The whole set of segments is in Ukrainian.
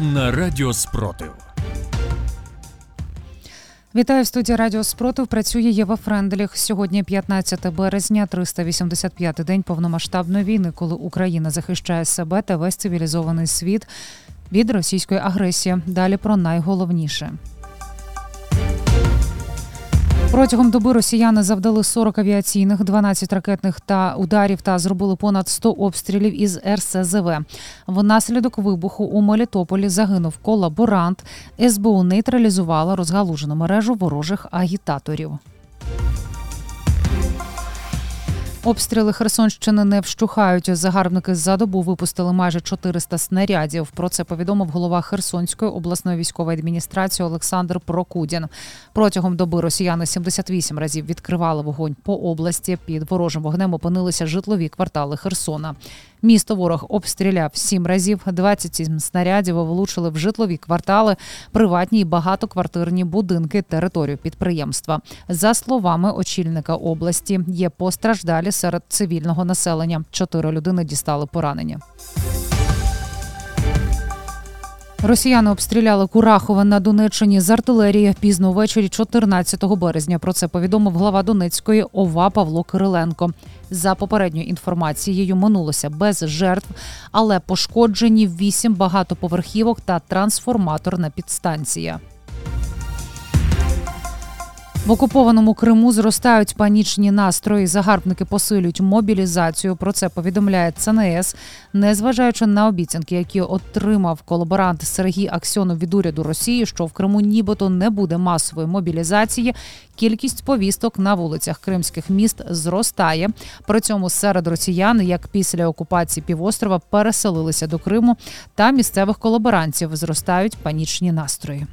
на Радіо Спротив. Вітаю в студії Радіо Спротив. Працює Єва Френделіх. Сьогодні 15 березня, 385-й день повномасштабної війни, коли Україна захищає себе та весь цивілізований світ від російської агресії. Далі про найголовніше. Протягом доби росіяни завдали 40 авіаційних, 12 ракетних та ударів та зробили понад 100 обстрілів із РСЗВ. Внаслідок вибуху у Мелітополі загинув колаборант. СБУ нейтралізувала розгалужену мережу ворожих агітаторів. Обстріли Херсонщини не вщухають. Загарбники за добу випустили майже 400 снарядів. Про це повідомив голова Херсонської обласної військової адміністрації Олександр Прокудін. Протягом доби росіяни 78 разів відкривали вогонь по області. Під ворожим вогнем опинилися житлові квартали Херсона. Місто ворог обстріляв сім разів. 27 снарядів влучили в житлові квартали, приватні і багатоквартирні будинки, територію підприємства. За словами очільника області, є постраждалі серед цивільного населення. Чотири людини дістали поранення. Росіяни обстріляли Курахове на Донеччині з артилерії пізно ввечері 14 березня. Про це повідомив глава Донецької ОВА Павло Кириленко. За попередньою інформацією минулося без жертв, але пошкоджені вісім багатоповерхівок та трансформаторна підстанція. В окупованому Криму зростають панічні настрої. Загарбники посилюють мобілізацію. Про це повідомляє ЦНС, незважаючи на обіцянки, які отримав колаборант Сергій Аксьонов від уряду Росії, що в Криму нібито не буде масової мобілізації. Кількість повісток на вулицях кримських міст зростає. При цьому серед росіян, як після окупації півострова, переселилися до Криму та місцевих колаборантів зростають панічні настрої.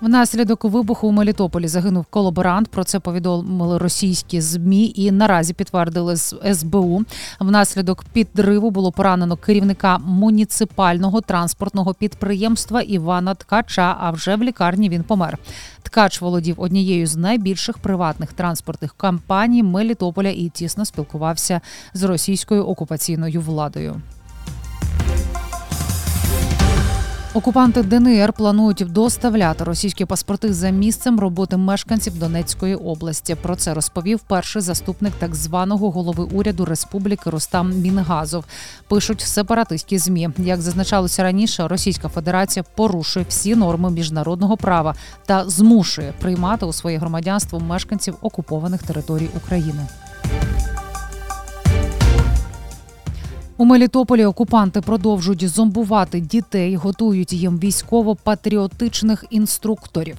Внаслідок вибуху у Мелітополі загинув колаборант. Про це повідомили російські змі і наразі підтвердили з СБУ. Внаслідок підриву було поранено керівника муніципального транспортного підприємства Івана Ткача. А вже в лікарні він помер. Ткач володів однією з найбільших приватних транспортних компаній Мелітополя і тісно спілкувався з російською окупаційною владою. Окупанти ДНР планують доставляти російські паспорти за місцем роботи мешканців Донецької області. Про це розповів перший заступник так званого голови уряду Республіки Рустам Мінгазов. Пишуть сепаратистські змі. Як зазначалося раніше, Російська Федерація порушує всі норми міжнародного права та змушує приймати у своє громадянство мешканців окупованих територій України. У Мелітополі окупанти продовжують зомбувати дітей, готують їм військово-патріотичних інструкторів.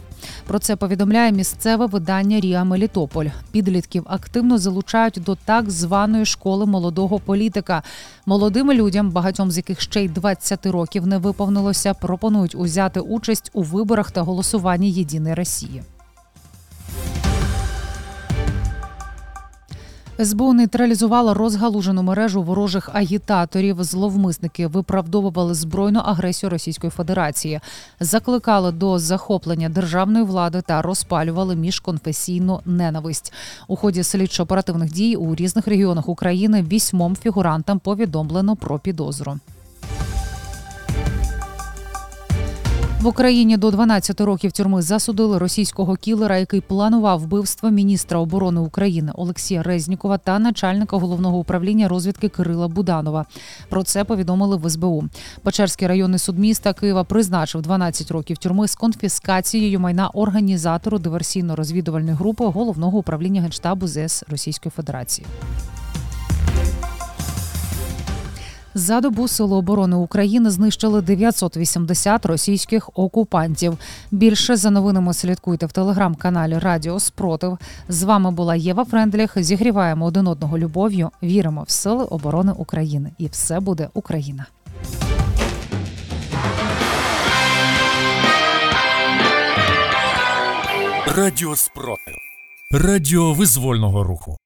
Про це повідомляє місцеве видання Ріа Мелітополь. Підлітків активно залучають до так званої школи молодого політика. Молодим людям, багатьом з яких ще й 20 років не виповнилося, пропонують узяти участь у виборах та голосуванні Єдиної Росії. СБУ нейтралізувала розгалужену мережу ворожих агітаторів. Зловмисники виправдовували збройну агресію Російської Федерації, закликали до захоплення державної влади та розпалювали міжконфесійну ненависть. У ході слідчо-оперативних дій у різних регіонах України вісьмом фігурантам повідомлено про підозру. В Україні до 12 років тюрми засудили російського кілера, який планував вбивство міністра оборони України Олексія Резнікова та начальника головного управління розвідки Кирила Буданова. Про це повідомили в СБУ. Печерський районний суд міста Києва призначив 12 років тюрми з конфіскацією майна організатору диверсійно-розвідувальної групи головного управління генштабу ЗС Російської Федерації. За добу Сили оборони України знищили 980 російських окупантів. Більше за новинами слідкуйте в телеграм-каналі Радіо Спротив. З вами була Єва Френдліх. Зігріваємо один одного любов'ю. Віримо в сили оборони України, і все буде Україна. Радіо Спротив. Радіо визвольного руху.